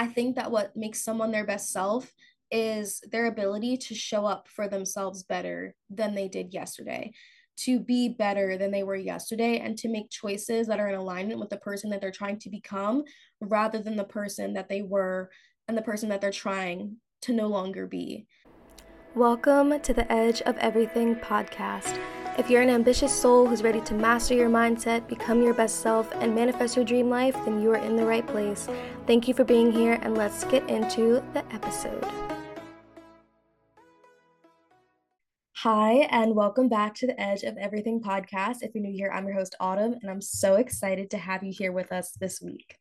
I think that what makes someone their best self is their ability to show up for themselves better than they did yesterday, to be better than they were yesterday, and to make choices that are in alignment with the person that they're trying to become rather than the person that they were and the person that they're trying to no longer be. Welcome to the Edge of Everything podcast. If you're an ambitious soul who's ready to master your mindset, become your best self, and manifest your dream life, then you are in the right place. Thank you for being here, and let's get into the episode. Hi, and welcome back to the Edge of Everything podcast. If you're new here, I'm your host, Autumn, and I'm so excited to have you here with us this week.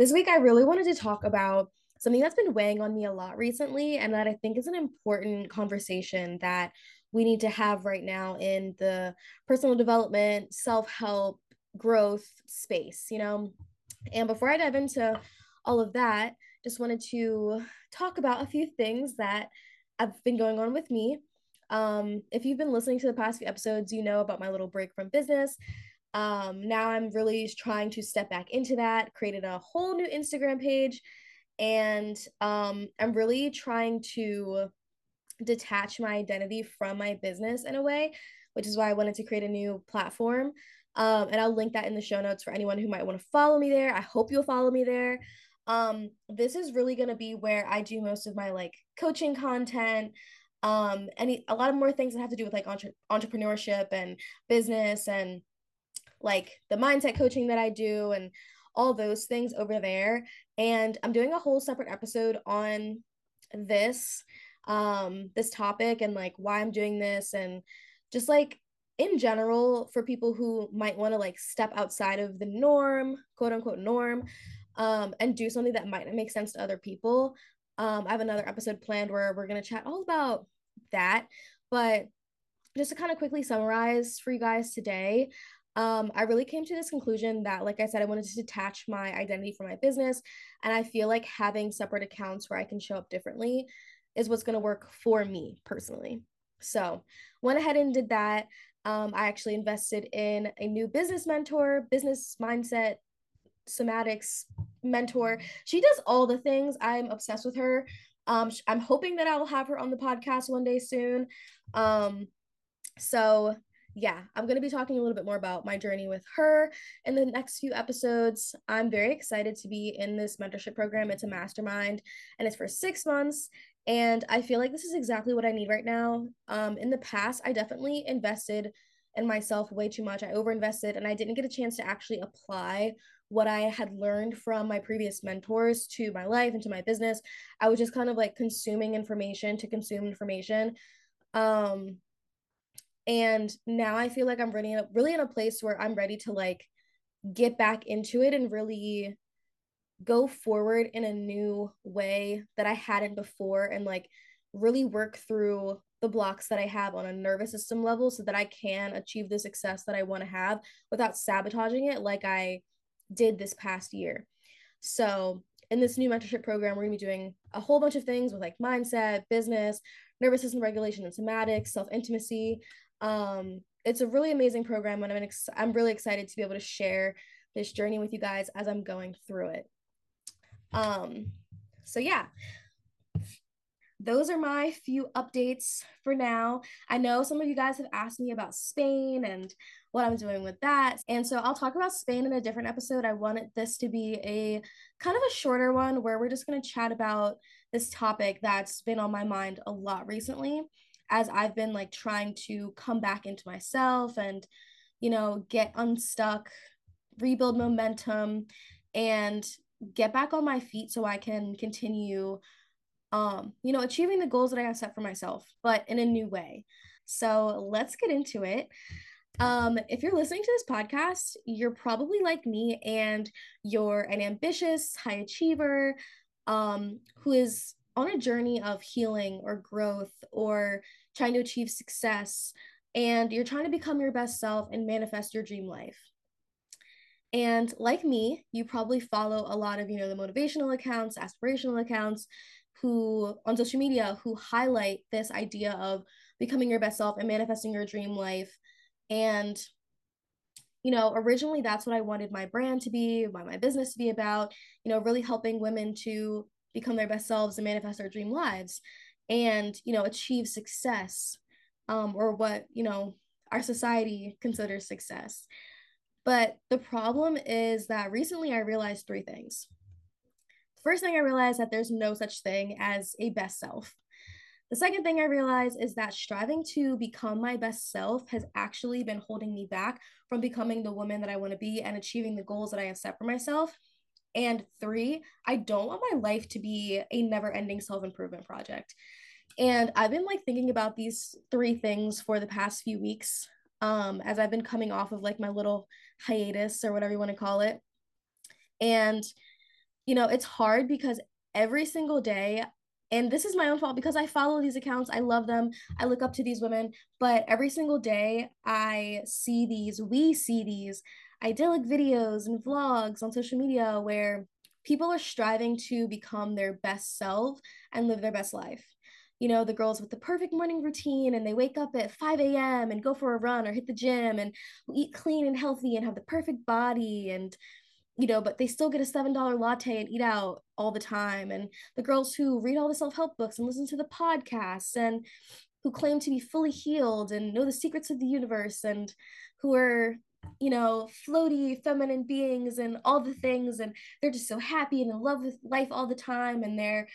This week, I really wanted to talk about something that's been weighing on me a lot recently, and that I think is an important conversation that we need to have right now in the personal development, self help, growth space, you know? And before I dive into all of that, just wanted to talk about a few things that have been going on with me. Um, if you've been listening to the past few episodes, you know about my little break from business. Um, now I'm really trying to step back into that, created a whole new Instagram page, and um, I'm really trying to detach my identity from my business in a way, which is why I wanted to create a new platform. Um, and I'll link that in the show notes for anyone who might want to follow me there. I hope you'll follow me there. Um, this is really going to be where I do most of my like coaching content, um, any a lot of more things that have to do with like entre- entrepreneurship and business and like the mindset coaching that I do and all those things over there. And I'm doing a whole separate episode on this um this topic and like why I'm doing this and just like in general for people who might want to like step outside of the norm, quote unquote norm, um and do something that might not make sense to other people. Um I have another episode planned where we're to chat all about that, but just to kind of quickly summarize for you guys today, um, I really came to this conclusion that, like I said, I wanted to detach my identity from my business. And I feel like having separate accounts where I can show up differently is what's going to work for me personally. So went ahead and did that. Um, I actually invested in a new business mentor, business mindset, somatics mentor. She does all the things. I'm obsessed with her. Um, I'm hoping that I will have her on the podcast one day soon. Um, so yeah, I'm going to be talking a little bit more about my journey with her in the next few episodes. I'm very excited to be in this mentorship program. It's a mastermind and it's for six months. And I feel like this is exactly what I need right now. Um, in the past, I definitely invested in myself way too much. I overinvested and I didn't get a chance to actually apply what I had learned from my previous mentors to my life and to my business. I was just kind of like consuming information to consume information. Um, and now I feel like I'm really really in a place where I'm ready to like get back into it and really go forward in a new way that I hadn't before and like really work through the blocks that I have on a nervous system level so that I can achieve the success that I want to have without sabotaging it like I did this past year. So, in this new mentorship program, we're going to be doing a whole bunch of things with like mindset, business, nervous system regulation and somatics, self intimacy. Um, it's a really amazing program, and I'm ex- I'm really excited to be able to share this journey with you guys as I'm going through it. Um, so yeah, those are my few updates for now. I know some of you guys have asked me about Spain and what I'm doing with that. And so I'll talk about Spain in a different episode. I wanted this to be a kind of a shorter one where we're just going to chat about this topic that's been on my mind a lot recently as I've been like trying to come back into myself and, you know, get unstuck, rebuild momentum, and get back on my feet so I can continue um, you know, achieving the goals that I have set for myself, but in a new way. So let's get into it. Um, if you're listening to this podcast, you're probably like me and you're an ambitious high achiever um, who is on a journey of healing or growth or trying to achieve success. And you're trying to become your best self and manifest your dream life. And like me, you probably follow a lot of, you know, the motivational accounts, aspirational accounts who on social media who highlight this idea of becoming your best self and manifesting your dream life. And you know, originally that's what I wanted my brand to be, what my business to be about, you know, really helping women to become their best selves and manifest their dream lives and, you know, achieve success um, or what, you know, our society considers success. But the problem is that recently I realized three things. First thing I realized that there's no such thing as a best self. The second thing I realized is that striving to become my best self has actually been holding me back from becoming the woman that I want to be and achieving the goals that I have set for myself. And three, I don't want my life to be a never ending self improvement project. And I've been like thinking about these three things for the past few weeks um, as I've been coming off of like my little hiatus or whatever you want to call it. And, you know, it's hard because every single day and this is my own fault because I follow these accounts. I love them. I look up to these women. But every single day, I see these, we see these idyllic videos and vlogs on social media where people are striving to become their best self and live their best life. You know, the girls with the perfect morning routine and they wake up at 5 a.m. and go for a run or hit the gym and eat clean and healthy and have the perfect body and you know, but they still get a $7 latte and eat out all the time. And the girls who read all the self help books and listen to the podcasts and who claim to be fully healed and know the secrets of the universe and who are, you know, floaty feminine beings and all the things. And they're just so happy and in love with life all the time. And they're,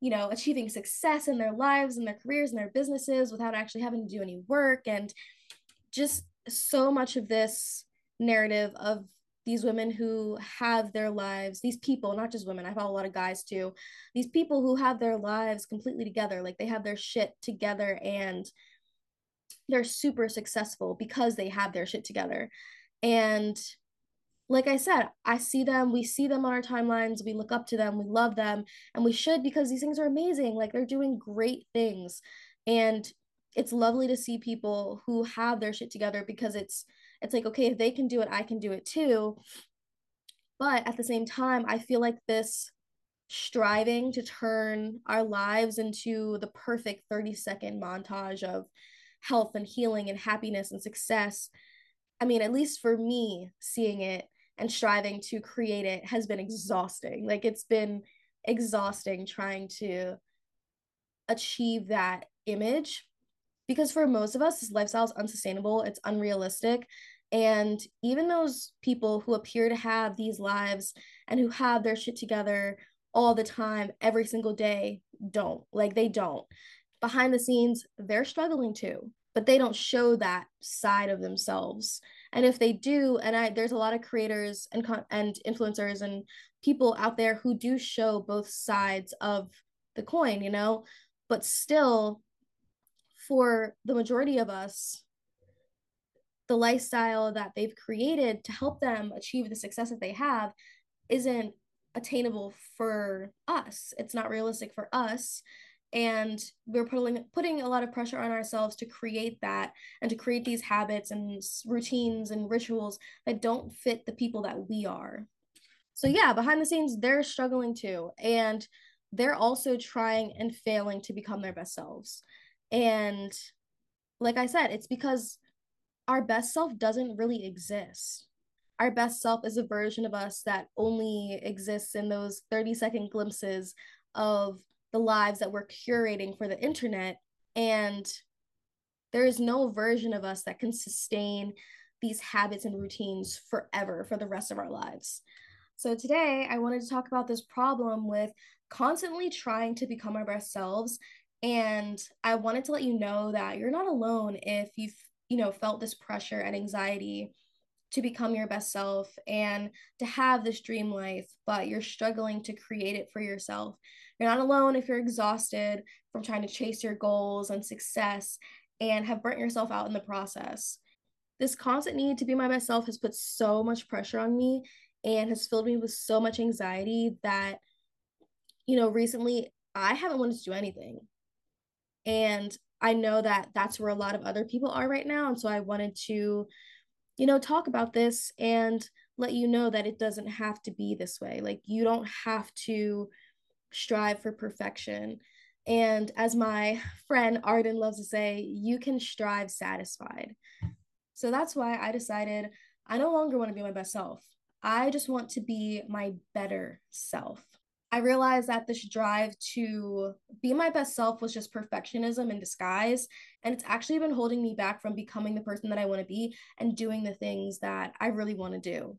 you know, achieving success in their lives and their careers and their businesses without actually having to do any work. And just so much of this narrative of these women who have their lives, these people, not just women, I follow a lot of guys too, these people who have their lives completely together, like they have their shit together and they're super successful because they have their shit together. And like I said, I see them, we see them on our timelines, we look up to them, we love them, and we should because these things are amazing. Like they're doing great things. And it's lovely to see people who have their shit together because it's it's like okay if they can do it i can do it too but at the same time i feel like this striving to turn our lives into the perfect 30 second montage of health and healing and happiness and success i mean at least for me seeing it and striving to create it has been exhausting. Like it's been exhausting trying to achieve that image because for most of us this lifestyle is unsustainable it's unrealistic. And even those people who appear to have these lives and who have their shit together all the time every single day don't. Like they don't. Behind the scenes they're struggling too but they don't show that side of themselves and if they do and I, there's a lot of creators and and influencers and people out there who do show both sides of the coin you know but still for the majority of us, the lifestyle that they've created to help them achieve the success that they have isn't attainable for us. It's not realistic for us. And we're putting putting a lot of pressure on ourselves to create that and to create these habits and routines and rituals that don't fit the people that we are. So yeah, behind the scenes, they're struggling too. And they're also trying and failing to become their best selves. And like I said, it's because our best self doesn't really exist. Our best self is a version of us that only exists in those 30 second glimpses of the lives that we're curating for the internet. And there is no version of us that can sustain these habits and routines forever for the rest of our lives. So, today I wanted to talk about this problem with constantly trying to become our best selves and I wanted to let you know that you're not alone if you've, you know, felt this pressure and anxiety to become your best self and to have this dream life, but you're struggling to create it for yourself. You're not alone if you're exhausted from trying to chase your goals and success and have burnt yourself out in the process. This constant need to be my best self has put so much pressure on me and has filled me with so much anxiety that, you know, recently I haven't wanted to do anything. And I know that that's where a lot of other people are right now. And so I wanted to, you know, talk about this and let you know that it doesn't have to be this way. Like, you don't have to strive for perfection. And as my friend Arden loves to say, you can strive satisfied. So that's why I decided I no longer want to be my best self. I just want to be my better self. I realized that this drive to be my best self was just perfectionism in disguise. And it's actually been holding me back from becoming the person that I want to be and doing the things that I really want to do.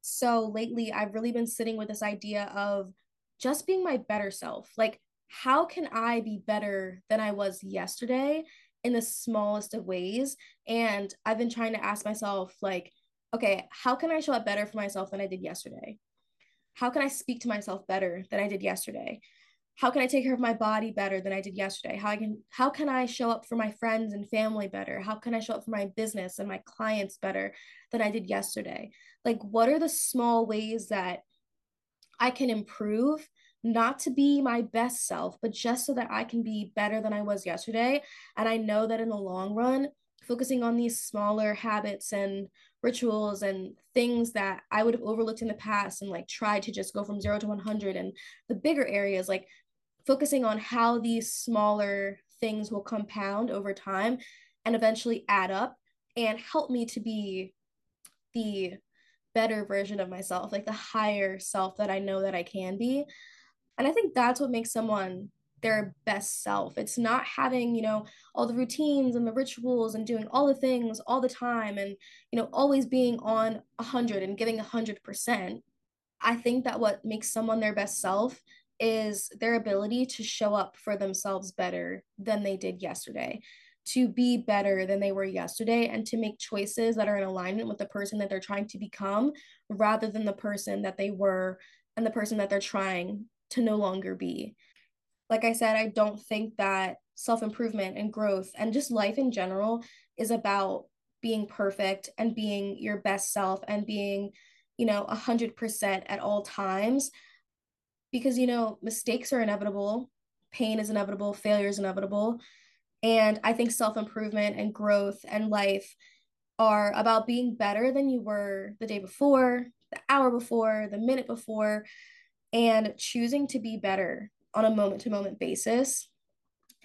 So lately, I've really been sitting with this idea of just being my better self. Like, how can I be better than I was yesterday in the smallest of ways? And I've been trying to ask myself, like, okay, how can I show up better for myself than I did yesterday? How can I speak to myself better than I did yesterday? How can I take care of my body better than I did yesterday? How I can how can I show up for my friends and family better? How can I show up for my business and my clients better than I did yesterday? Like what are the small ways that I can improve not to be my best self, but just so that I can be better than I was yesterday. And I know that in the long run, focusing on these smaller habits and rituals and things that I would have overlooked in the past and like tried to just go from zero to 100 and the bigger areas, like focusing on how these smaller things will compound over time and eventually add up and help me to be the better version of myself, like the higher self that I know that I can be. And I think that's what makes someone their best self. It's not having, you know, all the routines and the rituals and doing all the things all the time and, you know, always being on 100 and giving 100%. I think that what makes someone their best self is their ability to show up for themselves better than they did yesterday, to be better than they were yesterday, and to make choices that are in alignment with the person that they're trying to become rather than the person that they were and the person that they're trying to no longer be like I said, I don't think that self improvement and growth and just life in general is about being perfect and being your best self and being, you know, 100% at all times. Because, you know, mistakes are inevitable, pain is inevitable, failure is inevitable. And I think self improvement and growth and life are about being better than you were the day before, the hour before, the minute before, and choosing to be better on a moment to moment basis.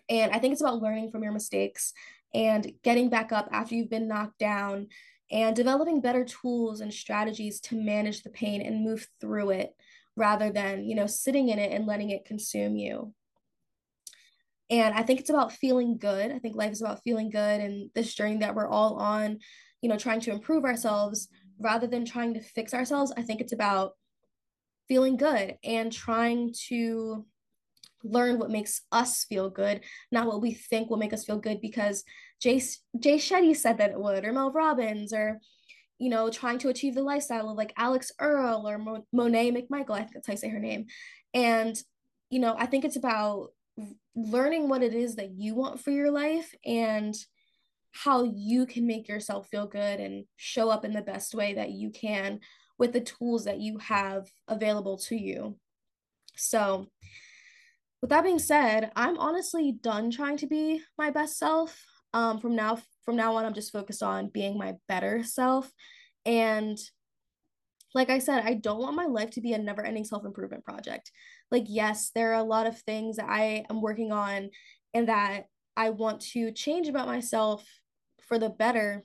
And I think it's about learning from your mistakes and getting back up after you've been knocked down and developing better tools and strategies to manage the pain and move through it rather than, you know, sitting in it and letting it consume you. And I think it's about feeling good. I think life is about feeling good and this journey that we're all on, you know, trying to improve ourselves rather than trying to fix ourselves. I think it's about feeling good and trying to learn what makes us feel good, not what we think will make us feel good because Jay, Jay Shetty said that it would, or Mel Robbins, or, you know, trying to achieve the lifestyle of like Alix Earle or Mo- Monet McMichael. I think that's how you say her name. And, you know, I think it's about learning what it is that you want for your life and how you can make yourself feel good and show up in the best way that you can with the tools that you have available to you. So, with that being said, I'm honestly done trying to be my best self. Um, from now from now on, I'm just focused on being my better self. And like I said, I don't want my life to be a never-ending self-improvement project. Like, yes, there are a lot of things that I am working on and that I want to change about myself for the better,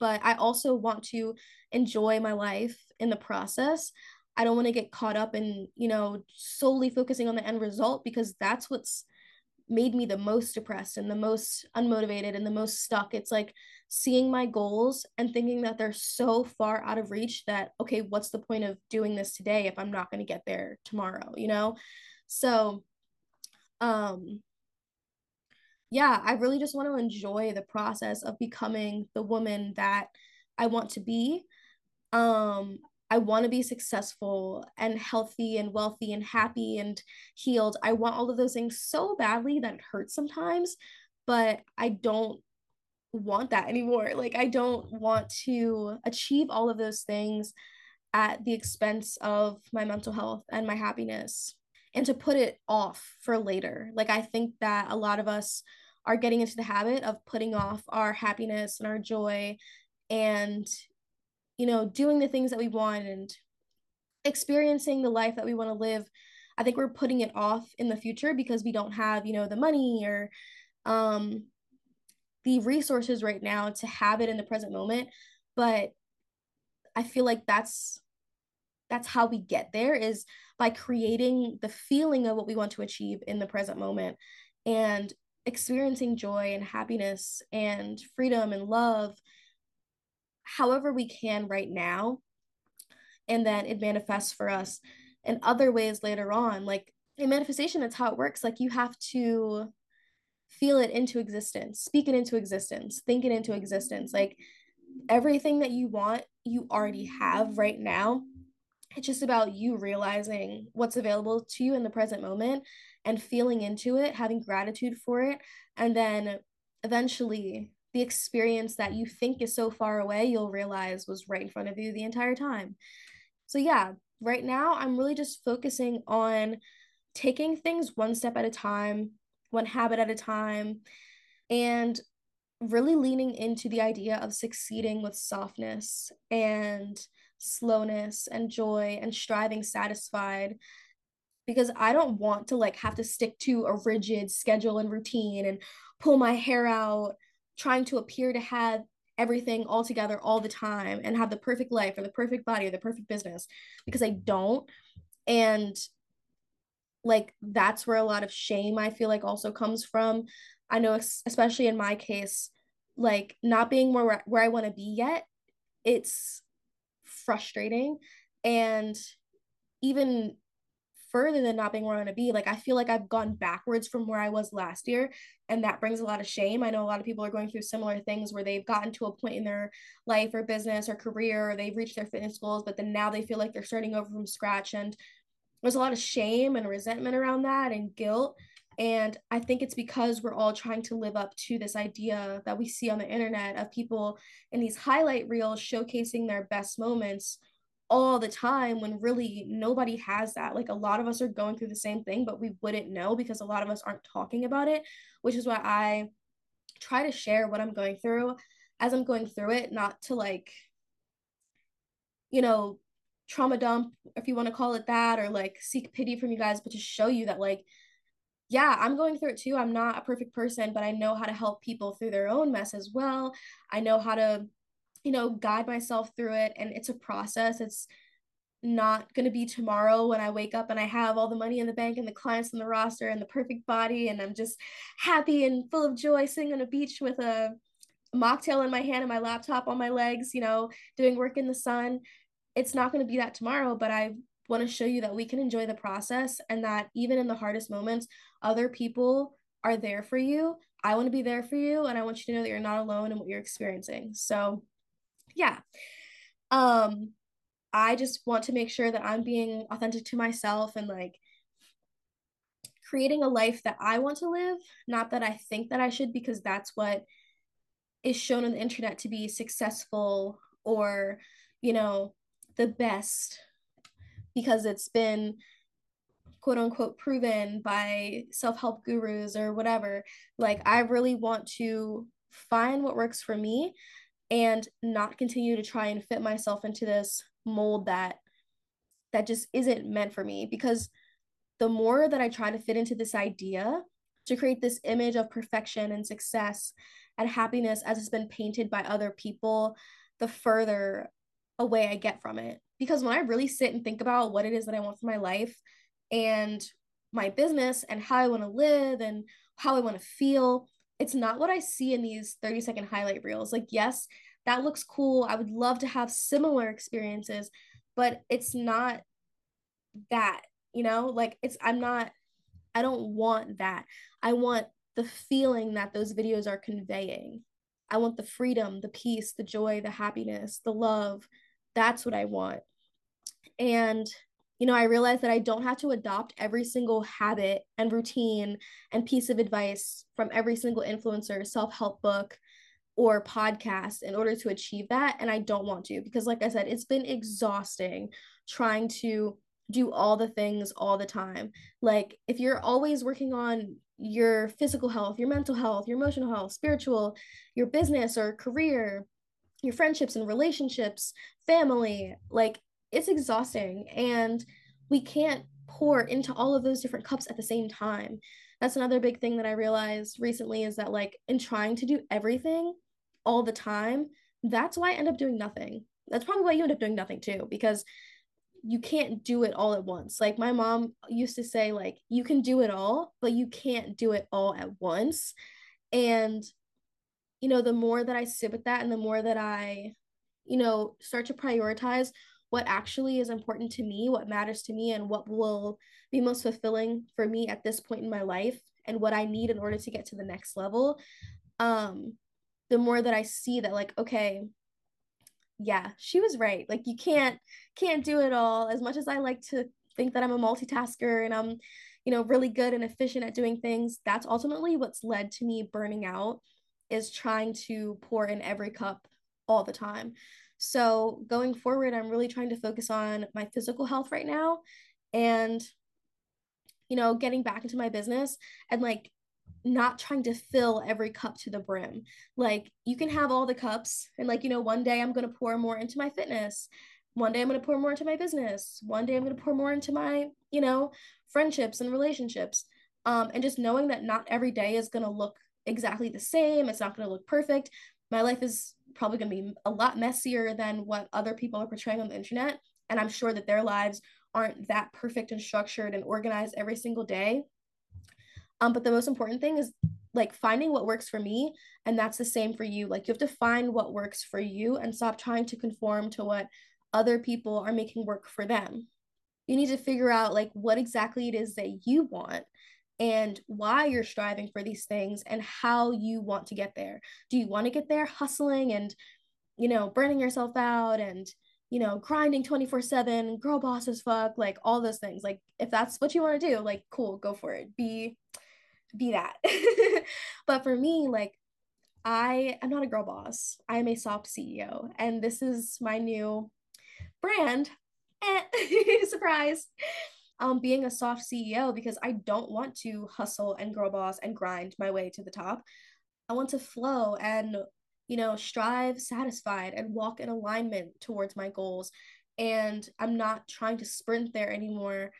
but I also want to enjoy my life in the process. I don't want to get caught up in, you know, solely focusing on the end result because that's what's made me the most depressed and the most unmotivated and the most stuck. It's like seeing my goals and thinking that they're so far out of reach that, okay, what's the point of doing this today if I'm not going to get there tomorrow, you know? So, um, yeah, I really just want to enjoy the process of becoming the woman that I want to be. Um, I want to be successful and healthy and wealthy and happy and healed. I want all of those things so badly that it hurts sometimes, but I don't want that anymore. Like, I don't want to achieve all of those things at the expense of my mental health and my happiness and to put it off for later. Like, I think that a lot of us are getting into the habit of putting off our happiness and our joy and you know, doing the things that we want and experiencing the life that we want to live. I think we're putting it off in the future because we don't have, you know, the money or um the resources right now to have it in the present moment. But I feel like that's that's how we get there is by creating the feeling of what we want to achieve in the present moment and experiencing joy and happiness and freedom and love however we can right now and then it manifests for us in other ways later on. Like in manifestation that's how it works. Like you have to feel it into existence speak it into existence think it into existence. Like everything that you want you already have right now. It's just about you realizing what's available to you in the present moment and feeling into it having gratitude for it and then eventually the experience that you think is so far away, you'll realize was right in front of you the entire time. So, yeah, right now I'm really just focusing on taking things one step at a time, one habit at a time, and really leaning into the idea of succeeding with softness and slowness and joy and striving satisfied because I don't want to like have to stick to a rigid schedule and routine and pull my hair out trying to appear to have everything all together all the time and have the perfect life or the perfect body or the perfect business because I mm-hmm. don't. And like that's where a lot of shame I feel like also comes from. I know especially in my case like not being where where I want to be yet it's frustrating and even further than not being where I want to be. Like I feel like I've gone backwards from where I was last year, and that brings a lot of shame. I know a lot of people are going through similar things where they've gotten to a point in their life or business or career, or they've reached their fitness goals, but then now they feel like they're starting over from scratch, and there's a lot of shame and resentment around that and guilt. And I think it's because we're all trying to live up to this idea that we see on the internet of people in these highlight reels showcasing their best moments all the time when really nobody has that. Like a lot of us are going through the same thing, but we wouldn't know because a lot of us aren't talking about it, which is why I try to share what I'm going through as I'm going through it, not to like, you know, trauma dump, if you want to call it that, or like seek pity from you guys, but to show you that, like, yeah, I'm going through it too. I'm not a perfect person, but I know how to help people through their own mess as well. I know how to you know, guide myself through it. And it's a process. It's not going to be tomorrow when I wake up and I have all the money in the bank and the clients on the roster and the perfect body. And I'm just happy and full of joy sitting on a beach with a mocktail in my hand and my laptop on my legs, you know, doing work in the sun. It's not going to be that tomorrow, but I want to show you that we can enjoy the process and that even in the hardest moments, other people are there for you. I want to be there for you. And I want you to know that you're not alone in what you're experiencing. So, yeah. Um i just want to make sure that i'm being authentic to myself and like creating a life that i want to live not that i think that i should because that's what is shown on the internet to be successful or you know the best because it's been quote unquote proven by self-help gurus or whatever. Like i really want to find what works for me and not continue to try and fit myself into this mold that that just isn't meant for me because the more that I try to fit into this idea to create this image of perfection and success and happiness as it's been painted by other people, the further away I get from it. Because when I really sit and think about what it is that I want for my life and my business and how I want to live and how I want to feel, it's not what I see in these 30 second highlight reels. Like, yes, that looks cool. I would love to have similar experiences, but it's not that, you know? Like, it's, I'm not, I don't want that. I want the feeling that those videos are conveying. I want the freedom, the peace, the joy, the happiness, the love. That's what I want. And you know, I realized that I don't have to adopt every single habit and routine and piece of advice from every single influencer, self help book, or podcast in order to achieve that. And I don't want to because, like I said, it's been exhausting trying to do all the things all the time. Like, if you're always working on your physical health, your mental health, your emotional health, spiritual, your business or career, your friendships and relationships, family, like it's exhausting and we can't pour into all of those different cups at the same time that's another big thing that i realized recently is that like in trying to do everything all the time that's why i end up doing nothing that's probably why you end up doing nothing too because you can't do it all at once. Like my mom used to say like you can do it all, but you can't do it all at once. And you know, the more that I sit with that and the more that I you know, start to prioritize what actually is important to me, what matters to me and what will be most fulfilling for me at this point in my life and what I need in order to get to the next level. Um the more that I see that like okay, yeah, she was right. Like you can't can't do it all. As much as I like to think that I'm a multitasker and I'm, you know, really good and efficient at doing things, that's ultimately what's led to me burning out is trying to pour in every cup all the time. So, going forward, I'm really trying to focus on my physical health right now and you know, getting back into my business and like not trying to fill every cup to the brim. Like you can have all the cups and like you know one day I'm going to pour more into my fitness. One day I'm going to pour more into my business. One day I'm going to pour more into my, you know, friendships and relationships. Um and just knowing that not every day is going to look exactly the same. It's not going to look perfect. My life is probably going to be a lot messier than what other people are portraying on the internet and I'm sure that their lives aren't that perfect and structured and organized every single day um, but the most important thing is like finding what works for me. And that's the same for you. Like you have to find what works for you and stop trying to conform to what other people are making work for them. You need to figure out like what exactly it is that you want and why you're striving for these things and how you want to get there. Do you want to get there hustling and, you know, burning yourself out and, you know, grinding 24 7, girl boss as fuck, like all those things. Like, if that's what you want to do, like, cool, go for it. Be be that. but for me, like I am not a girl boss. I am a soft CEO. And this is my new brand. Eh, surprise. Um, being a soft CEO because I don't want to hustle and girl boss and grind my way to the top. I want to flow and, you know, strive satisfied and walk in alignment towards my goals. And I'm not trying to sprint there anymore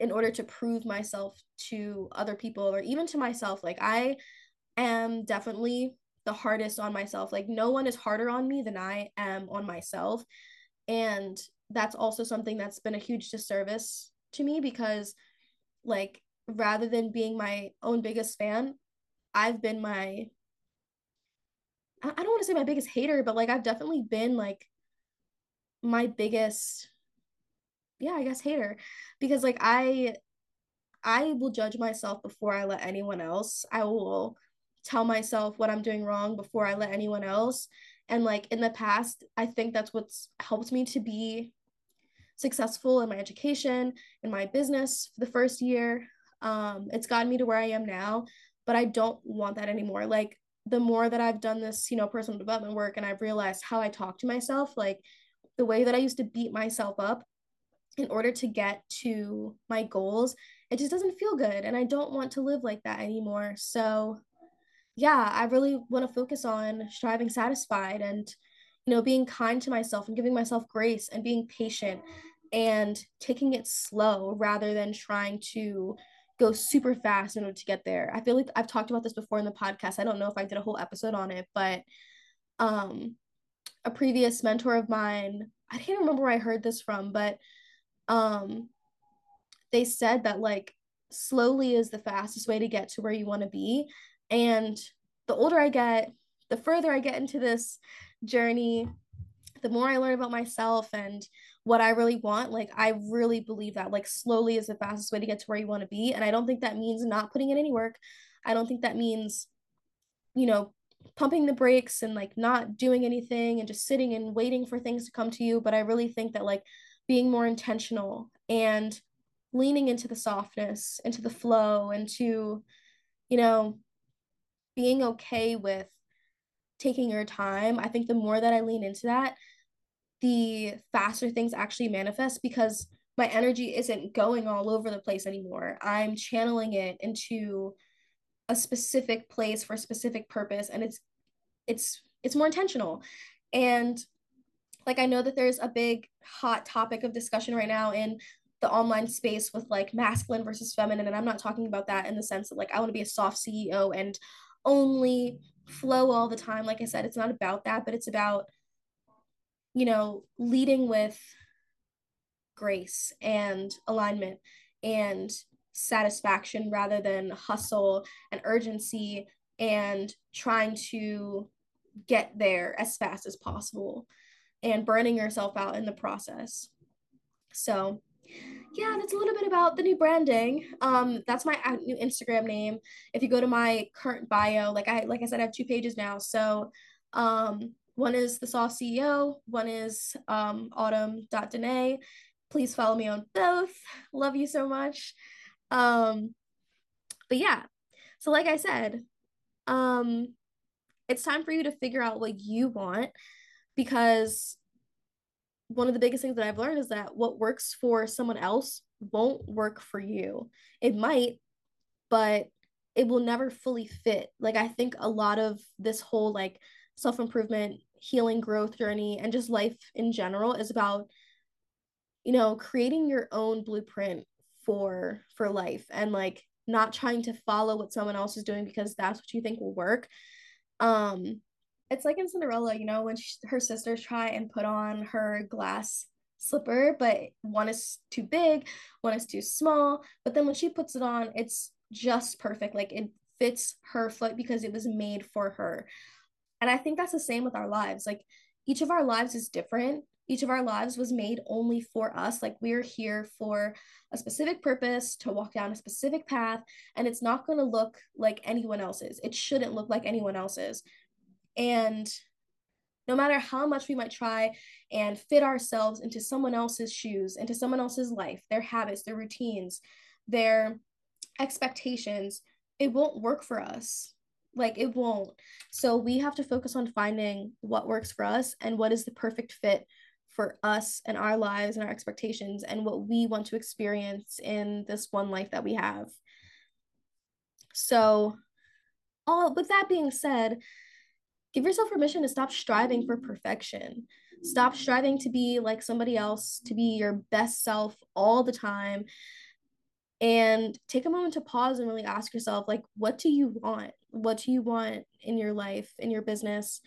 in order to prove myself to other people or even to myself like i am definitely the hardest on myself like no one is harder on me than i am on myself and that's also something that's been a huge disservice to me because like rather than being my own biggest fan i've been my i don't want to say my biggest hater but like i've definitely been like my biggest yeah, I guess hater because like I I will judge myself before I let anyone else. I will tell myself what I'm doing wrong before I let anyone else. And like in the past, I think that's what's helped me to be successful in my education, in my business for the first year. Um, it's gotten me to where I am now, but I don't want that anymore. Like the more that I've done this, you know, personal development work and I've realized how I talk to myself, like the way that I used to beat myself up in order to get to my goals, it just doesn't feel good. And I don't want to live like that anymore. So, yeah, I really want to focus on striving satisfied and, you know, being kind to myself and giving myself grace and being patient and taking it slow rather than trying to go super fast in order to get there. I feel like I've talked about this before in the podcast. I don't know if I did a whole episode on it, but um a previous mentor of mine, I can't remember where I heard this from, but um they said that like slowly is the fastest way to get to where you want to be and the older i get the further i get into this journey the more i learn about myself and what i really want like i really believe that like slowly is the fastest way to get to where you want to be and i don't think that means not putting in any work i don't think that means you know pumping the brakes and like not doing anything and just sitting and waiting for things to come to you but i really think that like being more intentional and leaning into the softness, into the flow, into, you know, being okay with taking your time. I think the more that I lean into that, the faster things actually manifest because my energy isn't going all over the place anymore. I'm channeling it into a specific place for a specific purpose and it's it's it's more intentional. And like I know that there's a big hot topic of discussion right now in the online space with like masculine versus feminine and I'm not talking about that in the sense that like I want to be a soft CEO and only flow all the time like I said it's not about that but it's about you know, leading with grace and alignment and satisfaction rather than hustle and urgency and trying to get there as fast as possible and burning yourself out in the process. So, yeah, that's a little bit about the new branding. Um, that's my new Instagram name. If you go to my current bio, like I like I said, I have two pages now. So, um, one is the Soft CEO, one is um, Autumn.Denae. Please follow me on both. Love you so much. Um, but yeah, so like I said, um, it's time for you to figure out what you want because one of the biggest things that I've learned is that what works for someone else won't work for you. It might, but it will never fully fit. Like I think a lot of this whole like self-improvement, healing growth journey and just life in general is about you know, creating your own blueprint for for life and like not trying to follow what someone else is doing because that's what you think will work. Um it's like in Cinderella, you know, when she, her sisters try and put on her glass slipper, but one is too big, one is too small. But then when she puts it on, it's just perfect. Like it fits her foot because it was made for her. And I think that's the same with our lives. Like each of our lives is different. Each of our lives was made only for us. Like we're here for a specific purpose to walk down a specific path, and it's not going to look like anyone else's. It shouldn't look like anyone else's. And no matter how much we might try and fit ourselves into someone else's shoes, into someone else's life, their habits, their routines, their expectations, it won't work for us. Like it won't. So we have to focus on finding what works for us and what is the perfect fit for us and our lives and our expectations and what we want to experience in this one life that we have. So, all with that being said, give yourself permission to stop striving for perfection. Stop striving to be like somebody else, to be your best self all the time. And take a moment to pause and really ask yourself, like, what do you want? What do you want in your life, in your business,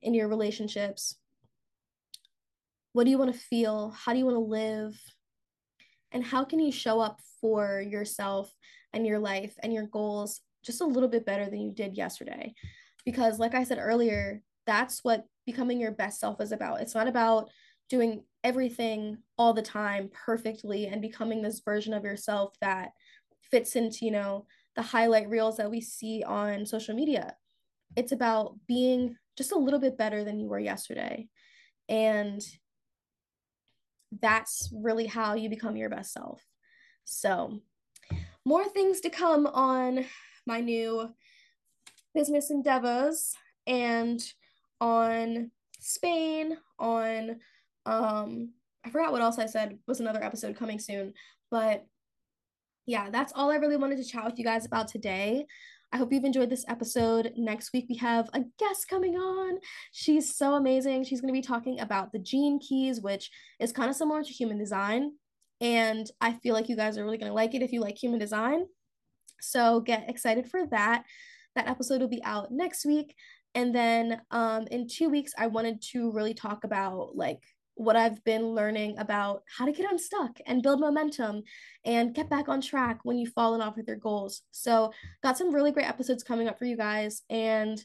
in your relationships? What do you want to feel? How do you want to live? And how can you show up for yourself and your life and your goals just a little bit better than you did yesterday? because like i said earlier that's what becoming your best self is about it's not about doing everything all the time perfectly and becoming this version of yourself that fits into you know the highlight reels that we see on social media. It's about being just a little bit better than you were yesterday. And that's really how you become your best self. So more things to come on my new business endeavors and on Spain, on um I forgot what else I said was another episode coming soon, but yeah, that's all I really wanted to chat with you guys about today. I hope you've enjoyed this episode. Next week, we have a guest coming on. She's so amazing. She's going to be talking about the gene keys, which is kind of similar to human design. And I feel like you guys are really going to like it if you like human design. So get excited for that. That episode will be out next week. And then um, in two weeks, I wanted to really talk about like what I've been learning about how to get unstuck and build momentum and get back on track when you've fallen off with your goals. So, got some really great episodes coming up for you guys. And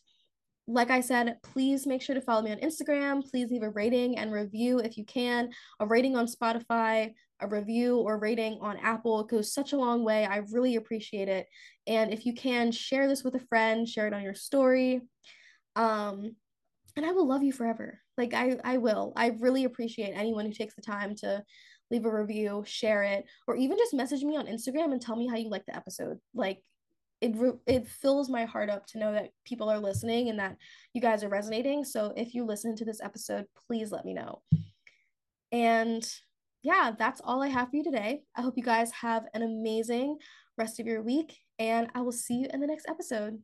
like I said, please make sure to follow me on Instagram. Please leave a rating and review if you can. A rating on Spotify, a review or rating on Apple. Goes such a long way. I really appreciate it. And if you can, share this with a friend, share it on your story. Um, and I will love you forever. Like I, I will. I really appreciate anyone who takes the time to leave a review, share it, or even just message me on Instagram and tell me how you like the episode. Like it it fills my heart up to know that people are listening and that you guys are resonating. So if you listen to this episode, please let me know. And yeah, that's all I have for you today. I hope you guys have an amazing rest of your week, and I will see you in the next episode.